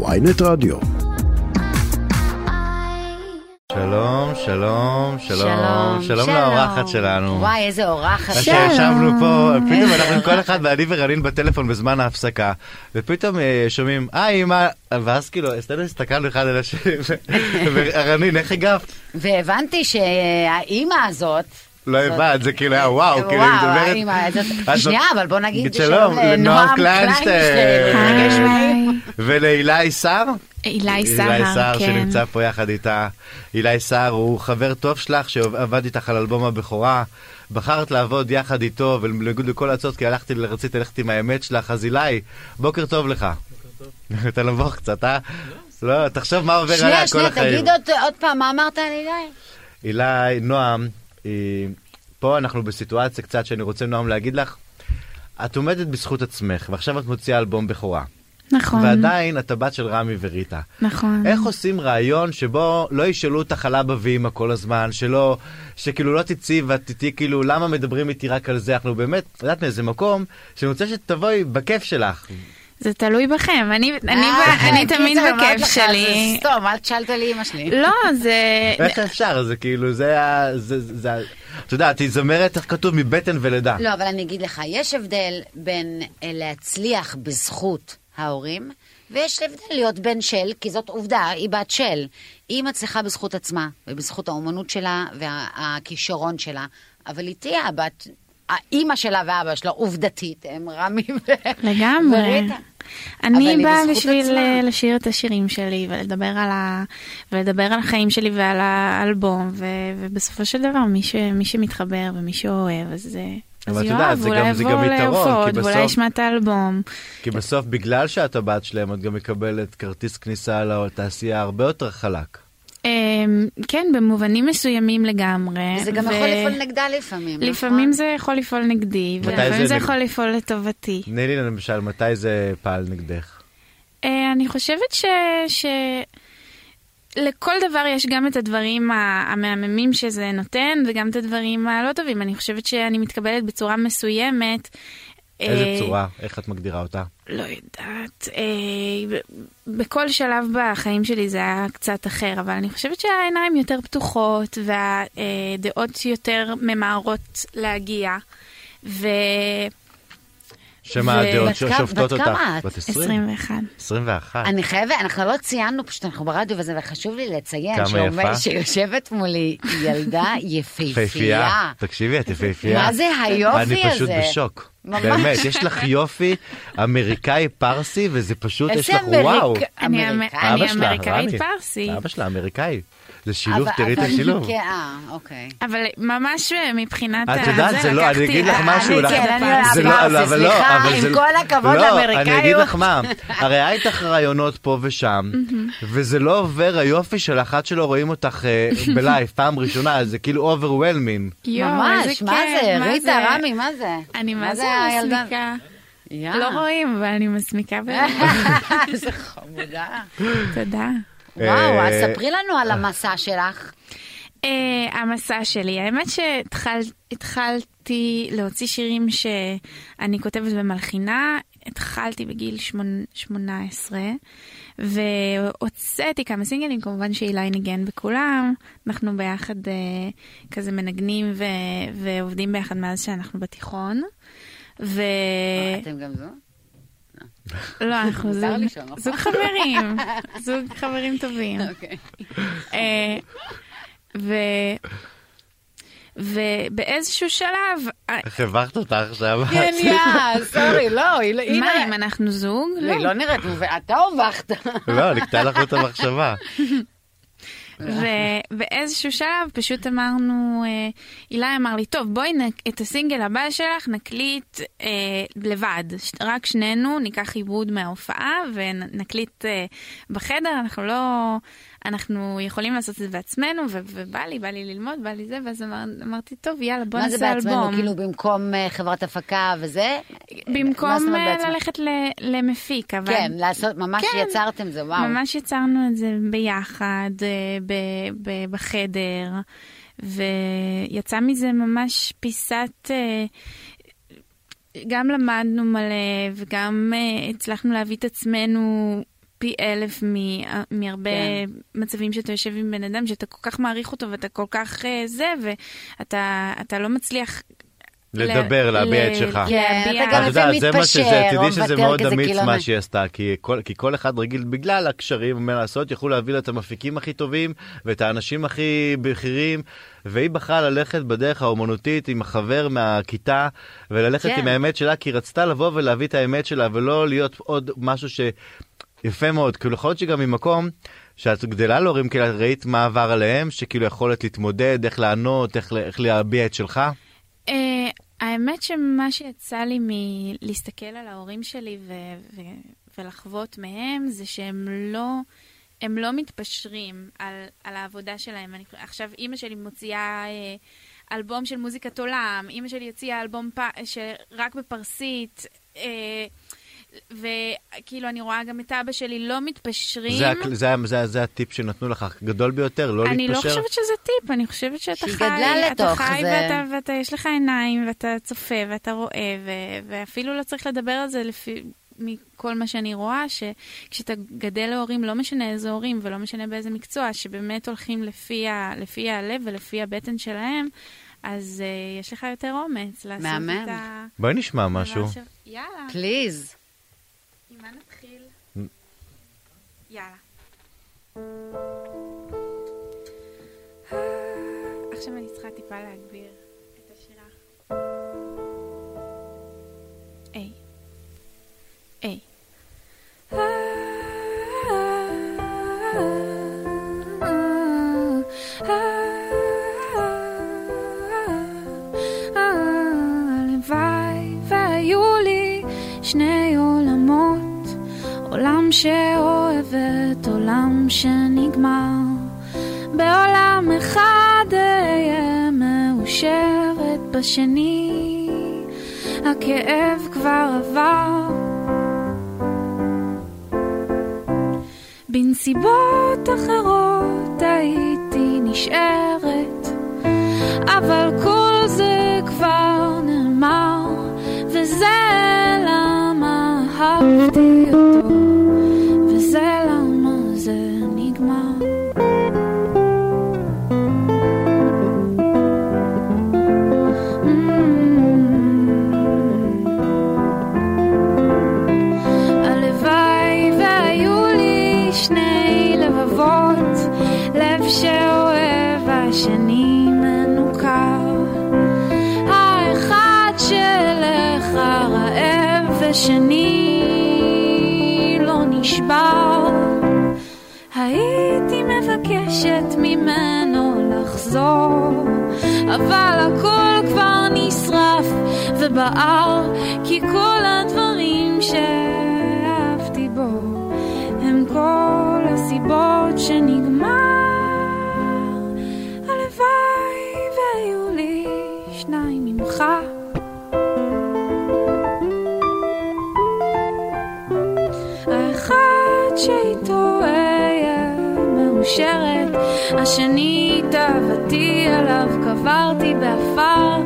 ויינט רדיו. שלום, שלום, שלום, שלום לאורחת שלנו. וואי, איזה אורחת. שלום. שישבנו פה, פתאום אנחנו כל אחד, ואני ורנין בטלפון בזמן ההפסקה, ופתאום אה, שומעים, אה, אמא, ואז כאילו, אצלנו הסתכלנו אחד על השני, ורנין, איך הגבת? והבנתי שהאימא הזאת... לא הבנת, זה כאילו היה וואו, כאילו היא מדברת... שנייה, אבל בוא נגיד שלום לנועם קליינשטיין. מתרגש מהם. ולהילי סער? אילי אילי סהר, סער כן. שנמצא פה יחד איתה. אילי סער הוא חבר טוב שלך שעבד איתך על אלבום הבכורה. בחרת לעבוד יחד איתו ולניגוד לכל העצות כי הלכתי, רציתי ללכת עם האמת שלך. אז אילי, בוקר טוב לך. אתה נבוך קצת, אה? לא, תחשוב מה עובר עליה שנייה, כל שנייה, החיים. תגיד עוד- פעם, מה אמרת על אילי? אילי, נועם, פה אנחנו בסיטואציה קצת שאני רוצה, נועם, להגיד לך, את עומדת בזכות עצמך, ועכשיו את מוציאה אלבום בכורה. נכון, ועדיין את הבת של רמי וריטה. נכון. איך עושים רעיון שבו לא ישאלו אותך על אבא ואמא כל הזמן, שלא, שכאילו לא תצאי ואת תהיי כאילו, למה מדברים איתי רק על זה? אנחנו באמת, את יודעת מאיזה מקום, שאני רוצה שתבואי בכיף שלך. זה תלוי בכם, אני אני אה, ב- אני תמיד בכיף שלי. זה סתום, אל תשאלת לי אמא שלי. לא, זה... איך אפשר? זה כאילו, זה ה... זה, זה, זה, ה- את יודעת, היא זמרת, איך כתוב, מבטן ולידה. לא, אבל אני אגיד לך, יש הבדל בין אה, להצליח בזכות ההורים, ויש הבדל להיות בן של, כי זאת עובדה, היא בת של. היא מצליחה בזכות עצמה, ובזכות האומנות שלה והכישרון שלה, אבל היא תהיה הבת, האימא שלה ואבא שלה, עובדתית, הם רמי ו... לגמרי. וריטה. אני באה בשביל עצמה. אה, לשיר את השירים שלי ולדבר על, ה... ולדבר על החיים שלי ועל האלבום, ו... ובסופו של דבר מי, ש... מי שמתחבר ומי שאוהב, אז, אבל את יודעת, זה גם- זה גם יתרון, כי להופעות, ואולי בסוף- ישמע את האלבום. כי בסוף, בגלל שאת הבת שלהם, את גם מקבלת כרטיס כניסה לתעשייה הרבה יותר חלק. אמ, כן, במובנים מסוימים לגמרי. וזה גם יכול לפעול נגדה לפעמים, נכון? לפעמים זה יכול לפעול נגדי, ולפעמים זה זה יכול לפעול לטובתי. תני לי למשל, מתי זה פעל נגדך? אה, אני חושבת ש... לכל דבר יש גם את הדברים המהממים שזה נותן וגם את הדברים הלא טובים. אני חושבת שאני מתקבלת בצורה מסוימת. איזה אה, צורה? איך את מגדירה אותה? לא יודעת. אה, בכל שלב בחיים שלי זה היה קצת אחר, אבל אני חושבת שהעיניים יותר פתוחות והדעות יותר ממהרות להגיע. ו... שמה הדעות בת כמה- ששופטות בת אותך? כמה את? בת 20? 21. 21. אני חייבת, אנחנו לא ציינו, פשוט אנחנו ברדיו וזה, וחשוב לי לציין. שיושבת מולי ילדה יפהפייה. תקשיבי, את יפהפייה. מה זה היופי אני פשוט הזה? בשוק. ממש. באמת, יש לך יופי אמריקאי פרסי, וזה פשוט, יש לך וואו. אמריק- אני אמריקאי. אני אבא שלך, אמריקאית רמי. פרסי. אבא שלה אמריקאי. זה שילוב, אבל- תראי את אבל- השילוב. כן, אה, אוקיי. אבל ממש מבחינת את יודעת, זה לא, אני אגיד לך משהו, אני- כן, אני לא, אבל לא, סליחה, אבל עם כל הכבוד לא, אני לאמריקאיות. אגיד לך מה, הרי היה איתך רעיונות פה ושם, וזה לא עובר היופי של אחת שלא רואים אותך אה, בלייב, פעם ראשונה, זה כאילו overwhelming. ממש, מה זה? ריטה, רמי, מה זה? אני מה זה הילדה? מסמיקה. יא. לא רואים, אבל אני מסמיקה ב... איזה חמודה. תודה. וואו, אה, אז ספרי לנו על המסע שלך. אה, המסע שלי, האמת שהתחלתי להוציא שירים שאני כותבת ומלחינה, התחלתי בגיל שמונ- 18, והוצאתי כמה סינגלים, כמובן שאילי ניגן בכולם, אנחנו ביחד אה, כזה מנגנים ו- ועובדים ביחד מאז שאנחנו בתיכון. ו... אתם גם זו? לא, אנחנו זוג, נכון? זוג חברים, זוג חברים טובים. אוקיי. אה, ו... ובאיזשהו שלב, אה, איך הבכת אותה עכשיו? כן, יא, סורי, לא, היא לא... מה לא- אם אנחנו זוג? לא, היא לא נראית, ואתה הובכת. לא, נקטע לך את המחשבה. ובאיזשהו שלב פשוט אמרנו, אה, אילי אמר לי, טוב בואי נק, את הסינגל הבא שלך נקליט אה, לבד, רק שנינו ניקח עיבוד מההופעה ונקליט אה, בחדר, אנחנו לא, אנחנו יכולים לעשות את זה בעצמנו, ו- ובא לי, בא לי ללמוד, בא לי זה, ואז אמר, אמרתי, טוב יאללה בוא מה זה נעשה בעצמנו? אלבום. כאילו במקום אה, חברת הפקה וזה? במקום? ללכת ל- למפיק, אבל... כן, לעשות, ממש כן. יצרתם זה, וואו. ממש יצרנו את זה ביחד אה, ב- ב- בחדר, ויצא מזה ממש פיסת... אה, גם למדנו מלא וגם אה, הצלחנו להביא את עצמנו פי אלף מ- מהרבה כן. מצבים שאתה יושב עם בן אדם, שאתה כל כך מעריך אותו ואתה כל כך אה, זה, ואתה אתה לא מצליח... לדבר, להביע את שלך. כן, אתה גם לפעמים זה מה מתפשר, תדעי שזה מאוד אמיץ קילומטר. מה שהיא עשתה, כי כל, כי כל אחד רגיל, בגלל הקשרים, מה לעשות, יכלו להביא לה את המפיקים הכי טובים, ואת האנשים הכי בכירים, והיא בחרה ללכת בדרך האומנותית עם החבר מהכיתה, וללכת כן. עם האמת שלה, כי היא רצתה לבוא ולהביא את האמת שלה, ולא להיות עוד משהו ש... יפה מאוד, כאילו יכול להיות שגם ממקום שאת גדלה להורים, כאילו ראית מה עבר עליהם, שכאילו יכולת להתמודד, איך לענות, איך, איך להביע את שלך. אה, האמת שמה שיצא לי מלהסתכל על ההורים שלי ו- ו- ולחוות מהם, זה שהם לא... הם לא מתפשרים על, על העבודה שלהם. אני, עכשיו, אימא שלי מוציאה אה, אלבום של מוזיקת עולם, אימא שלי הוציאה אלבום פ, שרק בפרסית, אה, וכאילו, אני רואה גם את אבא שלי לא מתפשרים. זה, הכ- זה, זה, זה הטיפ שנתנו לך, גדול ביותר, לא אני לא להתפשר. חושבת שזה טיפ, אני חושבת שאתה שהיא חי, גדלה אתה לתוך חי זה. ואתה, ואתה, יש לך עיניים, ואתה צופה, ואתה רואה, ו, ואפילו לא צריך לדבר על זה לפי, מכל מה שאני רואה, שכשאתה גדל להורים, לא משנה איזה הורים ולא משנה באיזה מקצוע, שבאמת הולכים לפי, ה, לפי הלב ולפי הבטן שלהם, אז uh, יש לך יותר אומץ לעשות מהמם. את ה... בואי נשמע משהו. ש... יאללה, פליז. עם מה נתחיל? Mm. יאללה. עכשיו אני צריכה טיפה להגביר את השירה. היי. היי. הלוואי והיו לי שני עולמות, עולם שאוהבת, עולם שנגמר. בעולם אחד אהיה מאושרת, בשני הכאב כבר עבר. בנסיבות אחרות הייתי נשארת, אבל כל זה כבר נאמר, וזה למה אהבתי ושני לא נשבר. הייתי מבקשת ממנו לחזור, אבל הכל כבר נשרף ובער, כי כל שאיתו אהיה מאושרת, השני תאוותי עליו קברתי באפר.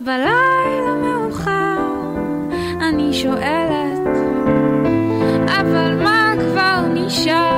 בלילה מאוחר אני שואלת, אבל מה כבר נשאר?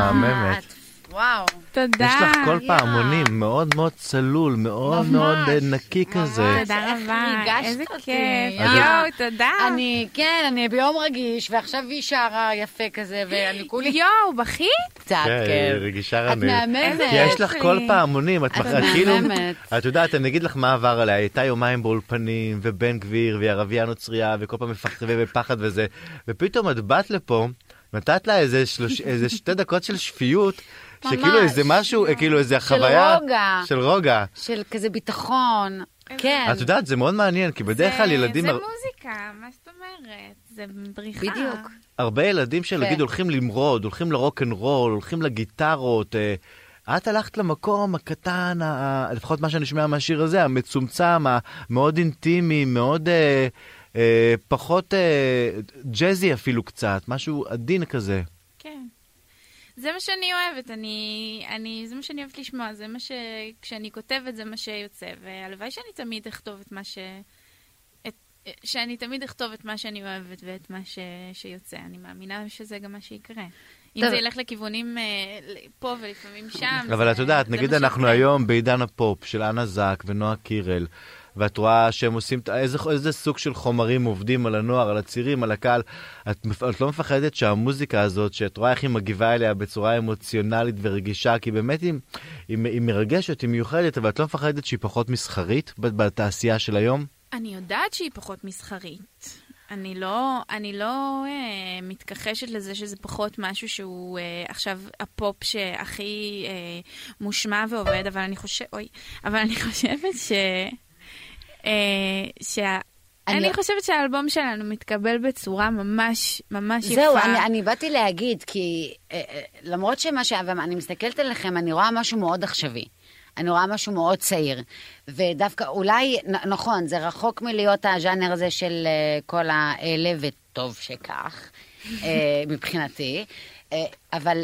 מהממת. את וואו. תודה. יש לך כל. פעמונים מאוד מאוד צלול, מאוד מאוד אה, נקי כזה. תודה רבה, איזה. כיף. יואו, תודה. אני, כן, אני ביום רגיש, ועכשיו היא שרה יפה כזה, ואני כולי יואו, בכית? קצת, כן, כן. רגישה את רנית. מהממת. כי יש לך. כל פעמונים, את את כאילו, מהממת. את יודעת, אני אגיד לך מה עבר עליה, היא הייתה יומיים באולפנים, ובן גביר, והיא ערבייה נוצרייה, וכל פעם מפחד ופחד וזה, ופתאום את באת לפה, נתת לה איזה שלוש- איזה שתי דקות של שפיות, שכאילו ממש. איזה משהו, כאילו איזה חוויה, רוגע. של רוגע. של כזה ביטחון. כן. את יודעת, זה מאוד מעניין, כי בדרך כלל ילדים, זה מוזיקה, מה זאת אומרת? זה בריחה. בדיוק. הרבה ילדים שנגיד כן. הולכים למרוד, הולכים לרוק אנד רול, הולכים לגיטרות. אה, את הלכת למקום הקטן, ה- לפחות מה שאני שומע מהשיר הזה, המצומצם, המאוד אינטימי, מאוד אה, פחות אה, ג'אזי אפילו קצת, משהו עדין כזה. כן. זה מה שאני אוהבת, אני, אני, זה מה שאני אוהבת לשמוע, זה מה ש... כשאני כותבת זה מה שיוצא, והלוואי שאני תמיד אכתוב את מה ש... את, שאני תמיד אכתוב את מה שאני אוהבת ואת מה ש... שיוצא. אני מאמינה שזה גם מה שיקרה. אם. זה ילך לכיוונים אה, פה ולפעמים שם. אבל את יודעת, נגיד אנחנו שיקרה. היום בעידן הפופ של אנה זק ונועה קירל, ואת רואה שהם עושים, איזה, איזה סוג של חומרים עובדים על הנוער, על הצעירים, על הקהל. את, את לא מפחדת שהמוזיקה הזאת, שאת רואה איך היא מגיבה אליה בצורה אמוציונלית ורגישה, כי באמת היא, היא, היא מרגשת, היא מיוחדת, אבל את לא מפחדת שהיא פחות מסחרית בתעשייה של היום? אני יודעת שהיא פחות מסחרית. אני לא, אני לא אה, מתכחשת לזה שזה פחות משהו שהוא אה, עכשיו הפופ שהכי אה, מושמע ועובד, אבל אני חושבת, אוי, אבל אני חושבת ש... אה, שה... אני- חושבת שהאלבום שלנו מתקבל בצורה ממש ממש יפה. זהו, אני, אני באתי להגיד, כי אה, אה, למרות שמה ש... אני מסתכלת עליכם, אני רואה משהו מאוד עכשווי. אני רואה משהו מאוד צעיר. ודווקא, אולי, נ- נכון, זה רחוק מלהיות הז'אנר הזה של אה, כל האלה, וטוב שכך, מבחינתי. אבל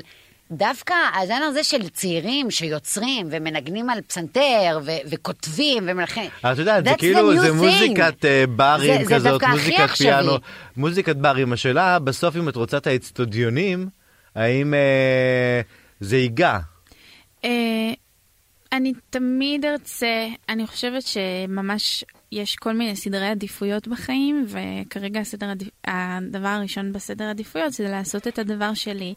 דווקא הז'אנר הזה של צעירים שיוצרים ומנגנים על פסנתר ו- וכותבים ומלחים. את יודעת, זה כאילו, זה thing. מוזיקת אה, ברים זה- זה כזאת, הכי מוזיקת. פיאנו, מוזיקת ברים. השאלה, בסוף אם את רוצה את האצטדיונים, האם אה, זה ייגע? אה, אני תמיד ארצה, אני חושבת שממש יש כל מיני סדרי עדיפויות בחיים, וכרגע הסדר. הדבר הראשון בסדר עדיפויות זה לעשות את הדבר שלי.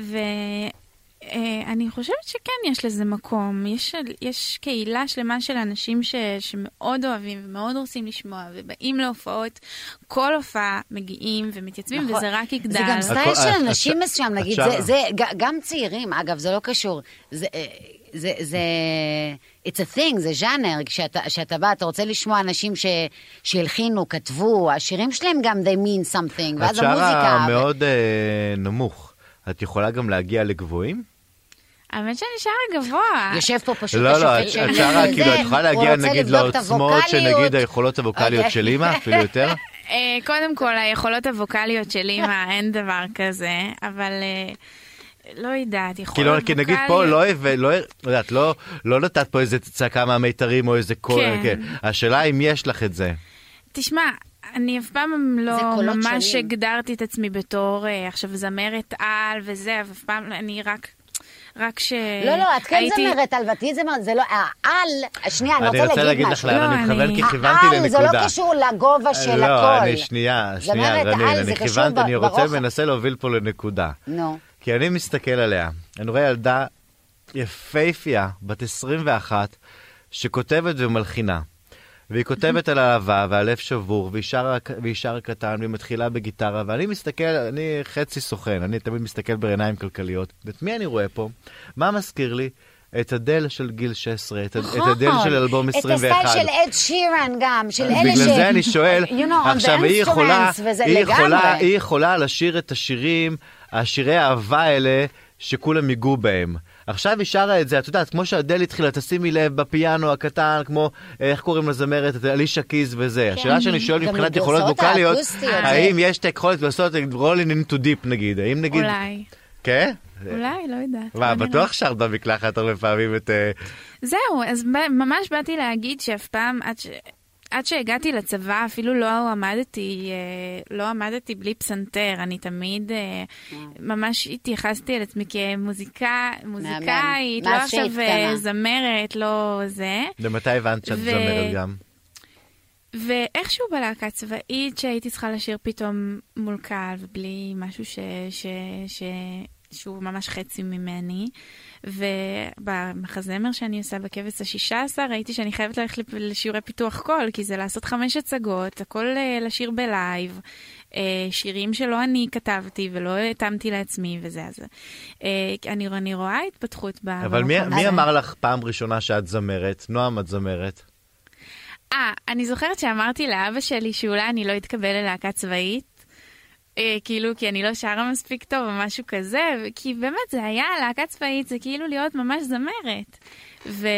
ואני חושבת שכן יש לזה מקום. יש, יש קהילה שלמה של אנשים ש... שמאוד אוהבים ומאוד רוצים לשמוע, ובאים להופעות, כל הופעה מגיעים ומתייצבים, נכון. וזה רק יגדל. זה גם סטייל של את- אנשים את- מסוים, את נגיד, שרה. זה, זה גם צעירים, אגב, זה לא קשור. זה, אה, זה, זה, it's a thing, זה ז'אנר, כשאתה, כשאתה בא, אתה רוצה לשמוע אנשים ש, שהלחינו, כתבו, השירים שלהם גם they mean something, את ואז שרה המוזיקה... ו- מאוד אה, נמוך. את יכולה גם להגיע לגבוהים? האמת שאני שרה גבוה. יושב פה פשוט לא, לא, את שרה, כאילו, את יכולה להגיע נגיד לעוצמות. שנגיד היכולות הווקאליות אוקיי. של אימא, אפילו יותר? אה, קודם כל, היכולות הווקאליות של אימא, אין דבר כזה, אבל אה, לא יודעת, יכולות כאילו, ווקאליות... כי נגיד פה לא, לא, לא יודעת, לא, לא נתת פה איזה צעקה מהמיתרים או איזה קול, כן. כן. השאלה אם יש לך את זה. תשמע, אני אף פעם לא ממש שונים. הגדרתי את עצמי בתור אה, עכשיו זמרת על וזה, אבל אף פעם, לא- אני רק... רק ש... לא, לא, את כן הייתי- זמרת על ואת זמרת, זה לא... העל... שנייה, אני אני רוצה רוצה להגיד להגיד לך משהו. לאן לא, אני מכוון, אני- כי כיוונתי העל זה לנקודה. לא קשור לגובה של לא, הקול. אני שנייה, שנייה, רנין, אני קשור כיוונתי, ב- אני רוצה. מנסה להוביל פה לנקודה. נו. כי אני מסתכל עליה, אני רואה ילדה יפייפייה, בת 21, שכותבת ומלחינה. והיא כותבת על אהבה ועל לב שבור, והיא שרה, והיא שרה קטן, והיא מתחילה בגיטרה, ואני מסתכל, אני חצי סוכן, אני תמיד מסתכל בעיניים כלכליות. ואת מי אני רואה פה? מה מזכיר לי? את אדל של גיל 16, את, את אדל של אלבום 21. נכון. את הסטייל של אד שירן גם, של אלה ש... בגלל זה אני שואל, you know, עכשיו היא יכולה, היא יכולה. היא יכולה לשיר את השירים, השירי האהבה האלה, שכולם ייגעו בהם. עכשיו היא שרה את זה, את יודעת, כמו שאדל התחילה, תשימי לב בפיאנו הקטן, כמו, אה, איך קוראים לזמרת, את אלישיה קיז וזה. השאלה שאני שואל כן. מבחינת יכולות ווקאליות, האקוסטיות, האם יש את היכולת לעשות Rolling in the Deep נגיד, האם נגיד, אולי, כן? אולי, לא יודעת. מה. בטוח שרת במקלחת הרבה פעמים את... אה, זהו, אז ממש באתי להגיד שאף פעם, עד שהגעתי לצבא אפילו לא עמדתי, אה, לא עמדתי בלי פסנתר, אני תמיד אה, ממש התייחסתי על עצמי כמוזיקה, מוזיקאית, לא עכשיו אה. זמרת, לא זה. ומתי הבנת שאת זמרת גם? ואיכשהו בלהקה צבאית שהייתי צריכה לשיר פתאום מול קהל ובלי משהו ש, ש, ש, שהוא ממש חצי ממני. ובמחזמר שאני עושה בכבש השישה עשר ראיתי שאני חייבת ללכת לשיעורי פיתוח קול, כי זה לעשות חמש הצגות, הכל אה, לשיר בלייב, אה, שירים שלא אני כתבתי ולא התאמתי לעצמי וזה, אז אה, אני, אני רואה התפתחות ב... אבל מי, מי. אמר לך פעם ראשונה שאת זמרת? נועם, את זמרת. אה, אני זוכרת שאמרתי לאבא שלי שאולי אני לא אתקבל ללהקה צבאית. אה, כאילו, כי אני לא שרה מספיק טוב או משהו כזה, כי באמת זה היה, להקה צבאית זה כאילו להיות ממש זמרת. ו...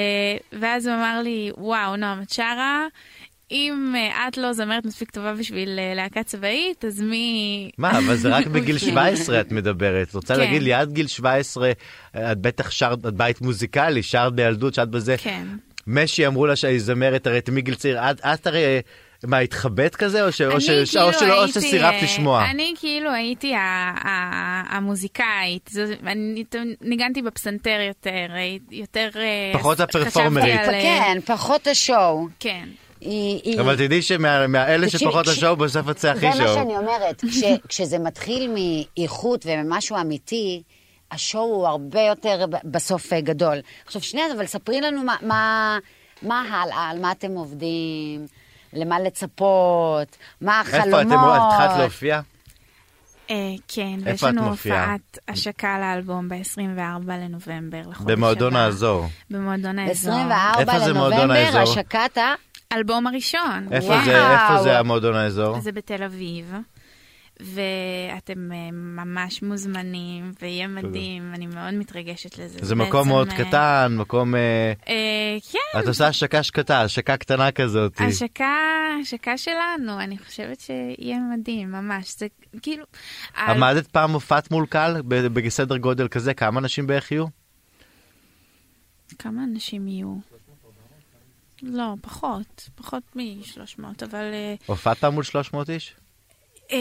ואז הוא אמר לי, וואו, נועם, את שרה, אם אה, את לא זמרת מספיק טובה בשביל אה, להקה צבאית, אז מי... מה, אבל זה רק בגיל 17 את מדברת. את רוצה כן. להגיד לי, עד גיל 17, את בטח שרת, את בית מוזיקלי, שרת בילדות, שרת בזה. כן. משי אמרו לה שהיא זמרת, הרי את מגיל צעיר, את, את הרי, מה, התחבאת כזה, או, ש, או, ש, כאילו או, שלא, או הייתי, שסירבת אה, לשמוע? אני כאילו הייתי ה- ה- המוזיקאית, זו- אני ניגנתי בפסנתר יותר, יותר... אה, פחות הפרפורמרית. על, אה, כן, פחות השואו. כן. היא- היא- אבל תדעי שמאלה שפחות כש- השואו, בסוף יוצא הכי זה מה שואו. שאני אומרת, כש, כשזה מתחיל מאיכות וממשהו אמיתי, השואו הוא הרבה יותר בסוף גדול. עכשיו שנייה, אבל ספרי לנו מה, מה, מה הלאה, על מה אתם עובדים, למה לצפות, מה החלומות. איפה אתם, את התחלת להופיע? אה, כן, ויש לנו? הופעת השקה לאלבום ב-24 לנובמבר, לחודש במועדון הבא. האזור. במועדון האזור. ב-24 איפה זה מועדון לנובמבר? השקת ה... האלבום הראשון. איפה זה המועדון האזור? זה בתל אביב. ואתם אה, ממש מוזמנים, ויהיה מדהים, אני מאוד מתרגשת לזה. זה מקום מאוד אה, קטן, מקום... אה, כן, את עושה השקה שקטה, השקה קטנה כזאת. השקה, השקה שלנו, אני חושבת שיהיה מדהים, ממש. זה כאילו... עמדת פעם הופעת מול קהל בסדר גודל כזה? כמה אנשים בערך יהיו? כמה אנשים יהיו? לא, פחות, פחות מ-300, אבל... הופעת מול 300 איש? אה,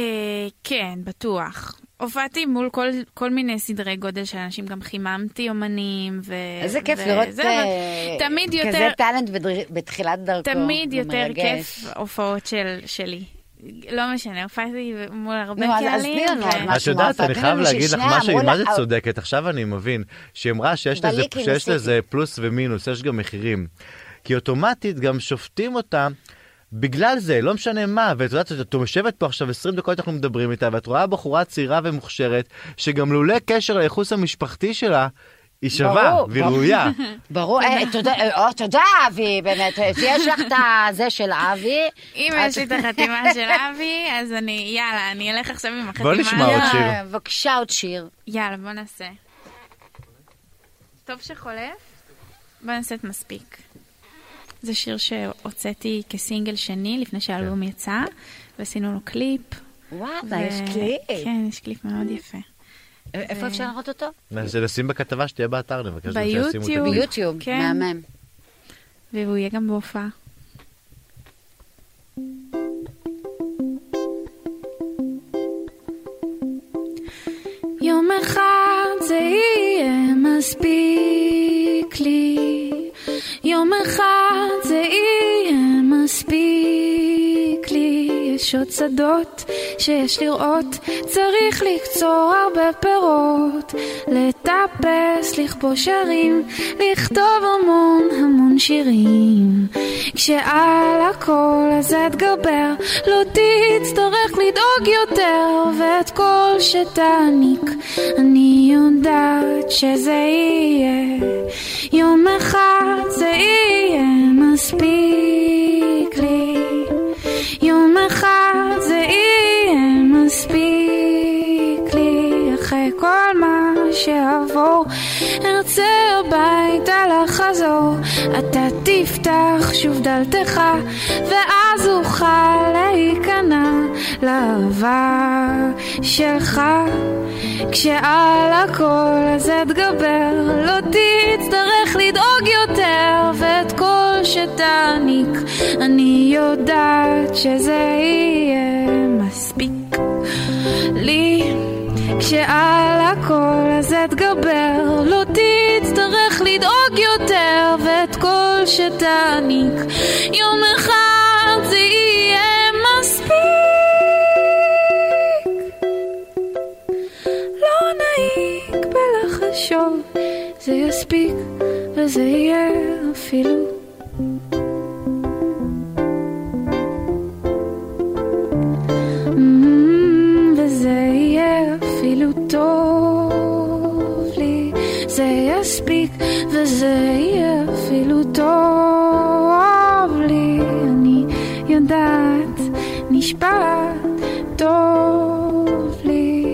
כן, בטוח. הופעתי מול כל, כל מיני סדרי גודל של אנשים, גם חיממתי אומנים. ו... איזה כיף וזה, לראות אבל אה, תמיד יותר, כזה טאלנט בדר- בתחילת דרכו. תמיד זה יותר מרגש. כיף הופעות של, שלי. לא משנה, הופעתי מול הרבה נו, אז- אז קהלים. תני לנו ו- מה את יודעת, אני. חייב להגיד לך משהו, מה זה צודקת, עכשיו אני מבין. שהיא אמרה שיש. לזה פלוס ומינוס, יש גם מחירים. כי אוטומטית גם שופטים אותה. בגלל זה, לא משנה מה, ואת יודעת, את יושבת פה עכשיו 20 דקות אנחנו מדברים איתה, ואת רואה בחורה צעירה ומוכשרת, שגם לולא קשר לייחוס המשפחתי שלה, היא שווה, והיא. ראויה. ברור, אה, תודה, אה, תודה אבי, באמת, אה, יש לך את הזה של אבי. אם יש לי את החתימה של אבי, אז אני, יאללה, אני אלך עכשיו עם החתימה. בוא נשמע עוד שיר. בבקשה עוד שיר. יאללה, בוא נעשה. טוב שחולף? בוא נעשה את מספיק. זה שיר שהוצאתי כסינגל שני לפני שהאלבום יצא, ועשינו לו קליפ. וואלה, ו- יש קליפ. כן, יש קליפ מאוד יפה. איפה אפשר לראות אותו? זה לשים בכתבה שתהיה באתר, נבקש גם שישימו ביוטיוב. הקליפ. ביוטיוב, כן. מהמם. והוא יהיה גם בהופעה. יום אחד זה יהיה מספיק לי, יום אחד זה יהיה מספיק יש עוד שדות שיש לראות, צריך לקצור הרבה פירות, לטפס, לכבוש ערים, לכתוב המון המון שירים. כשעל הכל הזה אתגבר, לא תצטרך לדאוג יותר, ואת כל שתעניק, אני יודעת שזה יהיה. יום אחד זה יהיה מספיק לי. יום אחד זה יהיה מספיק לי, אחרי כל מה שעבור. ארצה הביתה לחזור, אתה תפתח שוב דלתך, ואז אוכל להיכנע לאהבה שלך. כשעל הכל אז אתגבר, לא תצטרך לדאוג יותר, ואת כל שתעניק, אני יודעת שזה יהיה מספיק לי. כשעל הכל אז אתגבר, לא תצטרך לדאוג יותר, ואת כל שתעניק, יום אחד זה יהיה מספיק. לא נעיק בלחשוב, זה יספיק וזה יהיה אפילו. טוב לי, זה יספיק וזה יהיה אפילו טוב לי, אני יודעת, נשבעת, טוב לי.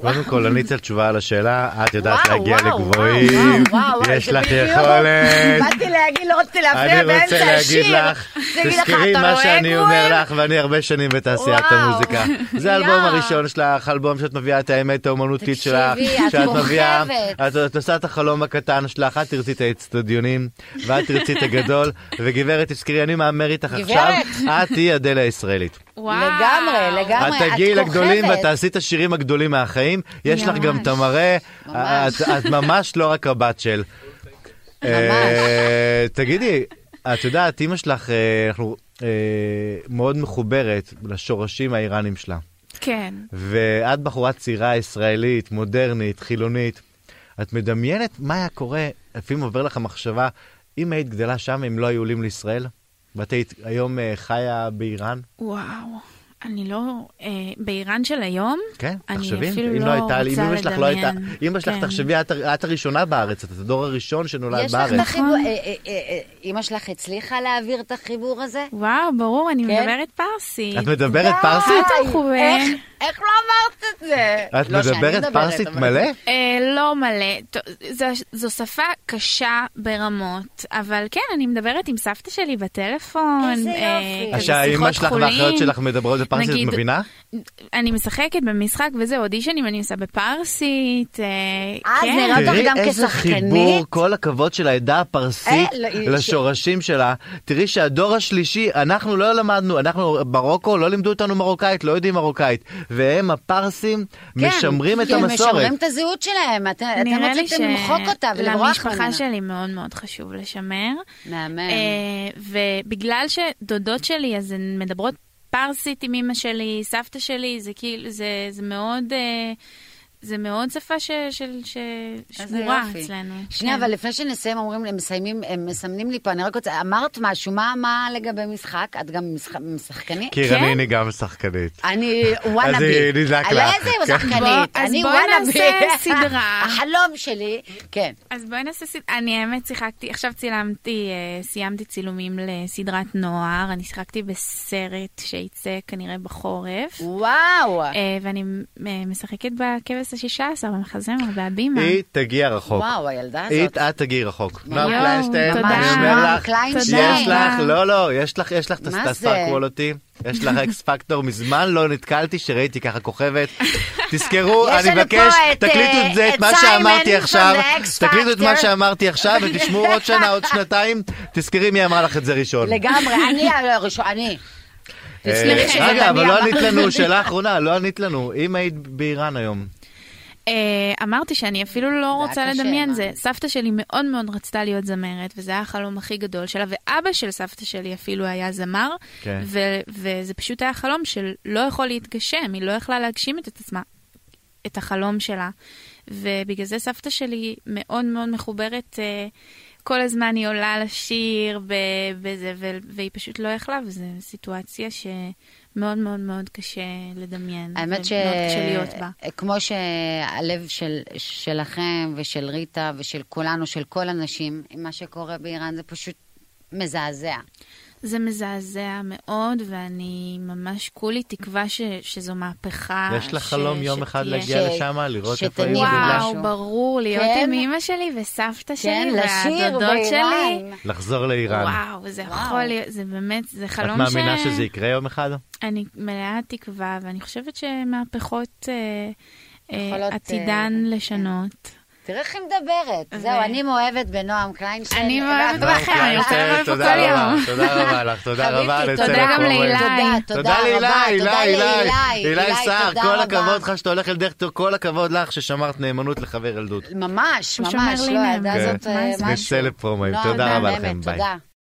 קודם כל, ענית תשובה על השאלה, את יודעת להגיע לגבוהים, יש לך. יכולת. באתי להגיד, לא רציתי להפריע אני רוצה באמצע להגיד השיר. תזכרי מה רואה, שאני? אומר לך, ואני הרבה שנים בתעשיית. המוזיקה. זה האלבום. הראשון שלך, אלבום שאת מביאה את האמת האומנותית שלך. תקשיבי, את שאת מביאה- כוכבת. את את עושה את החלום הקטן שלך, את תרצי את האצטדיונים, ואת תרצי את הגדול, וגברת, תזכרי, אני מהמר איתך עכשיו, את תהיי אדלה הישראלית. וואו. לגמרי, לגמרי, את תגיעי לגדולים כוכבת. ואת תעשי את השירים הגדולים מהחיים, יש לך גם ממש. את המראה, ממש. את את ממש לא רק הבת של. אה, תגידי, את יודעת, אימא שלך, אה, אנחנו אה, מאוד מחוברת לשורשים האיראנים שלה. כן. ואת בחורה צעירה ישראלית, מודרנית, חילונית. את מדמיינת מה היה קורה, לפעמים עובר לך מחשבה, אם היית גדלה שם, אם לא היו עולים לישראל? ואת היית היום אה, חיה באיראן? וואו. אני לא... אה, באיראן של היום? כן, אני תחשבי, אפילו אם לא לא הייתה, אם אמא שלך לא הייתה, לדמיין. אמא שלך כן. תחשבי, את, את הראשונה בארץ, את הדור הראשון שנולד יש לך בארץ. את החיבור, אה, אה, אה, אה, אמא שלך הצליחה להעביר את החיבור הזה? וואו, ברור, אני כן? מדברת פרסית. את מדברת די, פרסית? איך- איך לא אמרת את זה? את לא מדברת פרסית מלא? אה, לא מלא. טוב, זו, זו שפה קשה ברמות, אבל כן, אני מדברת עם סבתא שלי בטלפון. איזה אה, יופי. כזה אז שהאימא שלך חולין. והאחיות שלך מדברות בפרסית, את נגיד, מבינה? אני משחקת במשחק וזה, אודישנים אני עושה בפרסית. אה, אה, כן. זה נראה אותך תראי גם איזה כשחקנית? חיבור, כל הכבוד של העדה הפרסית אה, לא, לשורשים שלה. תראי שהדור השלישי, אנחנו לא למדנו, אנחנו מרוקו, לא לימדו אותנו מרוקאית, לא יודעים מרוקאית. והם, הפרסים, כן, משמרים את המסורת. משמרים את הזהות שלהם, אתם אתם רציתם למחוק אותה ולברוח ממנה. למשפחה שלי מאוד מאוד חשוב לשמר. מהמם. אה, ובגלל שדודות שלי, אז הן מדברות פרסית עם אמא שלי, סבתא שלי, זה כאילו, זה, זה מאוד, אה, זה מאוד שפה ש, של, ש, איזה שמורה יופי. אצלנו. שנייה, כן. אבל לפני שנסיים, אומרים, הם מסיימים, הם מסמנים לי פה, אני רק רוצה, אמרת משהו, מה, מה לגבי משחק? את גם משח- משחקנית? כי כן? רניני גם שחקנית. אני וואנאבי. היא נדלק לא לך. איזה. שחקנית, בוא- אז אני בואי וואנאבי. נעשה סדרה. החלום שלי, כן. אז בואי נעשה סד... אני האמת שיחקתי, עכשיו צילמתי, אה, סיימתי צילומים לסדרת נוער, אני שיחקתי בסרט שיצא כנראה בחורף. וואו. אה, ואני אה, משחקת בכבש השישה עשר, במחזמר, בהבימה. היא תגיע רחוק. וואו, הילדה היא, הזאת. את תגיעי רחוק. יואו, נועם קליינשטיין, תודה. אני אומר נועם לך, קליינשטיין. יש לך, לא, לא, יש לך, יש לך את הסטאר? קוולוטי, יש לך אקס פקטור, מזמן לא נתקלתי שראיתי ככה כוכבת. תזכרו, אני מבקש, פה את, תקליטו אה, את זה, את מה שאמרתי עכשיו, תקליטו את מה. שאמרתי עכשיו, ותשמעו עוד שנה, עוד שנתיים, תזכרי מי אמרה לך את זה ראשון. לגמרי, אני הראשון, אני. אה, רגע, אבל לא ענית. לנו, שאלה אחרונה, לא ענית לנו. אם היית באיראן היום, אמרתי שאני אפילו לא רוצה לדמיין? זה. סבתא שלי מאוד מאוד רצתה להיות זמרת, וזה היה החלום הכי גדול שלה, ואבא של סבתא שלי אפילו היה זמר, כן. וזה פשוט היה חלום שלא יכול להתגשם, היא לא יכלה להגשים את עצמה, את החלום שלה. ובגלל זה סבתא שלי מאוד מאוד מחוברת, אה, כל הזמן היא עולה לשיר בזה, והיא פשוט לא יכלה, וזו סיטואציה שמאוד מאוד מאוד קשה לדמיין. האמת ש... כמו שהלב של, שלכם ושל ריטה ושל כולנו, של כל הנשים, מה שקורה באיראן, זה פשוט מזעזע. זה מזעזע מאוד, ואני ממש כולי תקווה ש, שזו מהפכה. יש לך ש- חלום יום אחד שתהיה. להגיע ש- לשם, לראות איפה גדלה? משהו. וואו, ברור, להיות כן? עם אמא שלי וסבתא כן, שלי והדודות שלי. לחזור לאיראן. וואו, זה וואו. יכול להיות, זה באמת, זה את חלום מאמינה שזה יקרה יום אחד? אני מלאת תקווה, ואני חושבת שמהפכות אה, אה, יכולות, עתידן אה, לשנות. תראה איך היא מדברת. ו- זהו, אני מאוהבת בנועם קליינשטיין. אני מאוהבת ואת- בכם, אני רוצה לבוא פה תודה כל רבה, יום. תודה רבה לך, תודה רבה. תודה לצלם גם פרומואים. לאילי. תודה, תודה רבה, לאילי, תודה אילי, לאילי. אילי סער, תודה כל. הכבוד לך שאתה הולך לדרך, כל הכבוד לך ששמרת נאמנות לחבר ילדות. ממש, ממש, לא. הילדה הזאת כן. אה, משהו. נצא לפרומואים. נועם תודה רבה לכם, ביי. תודה.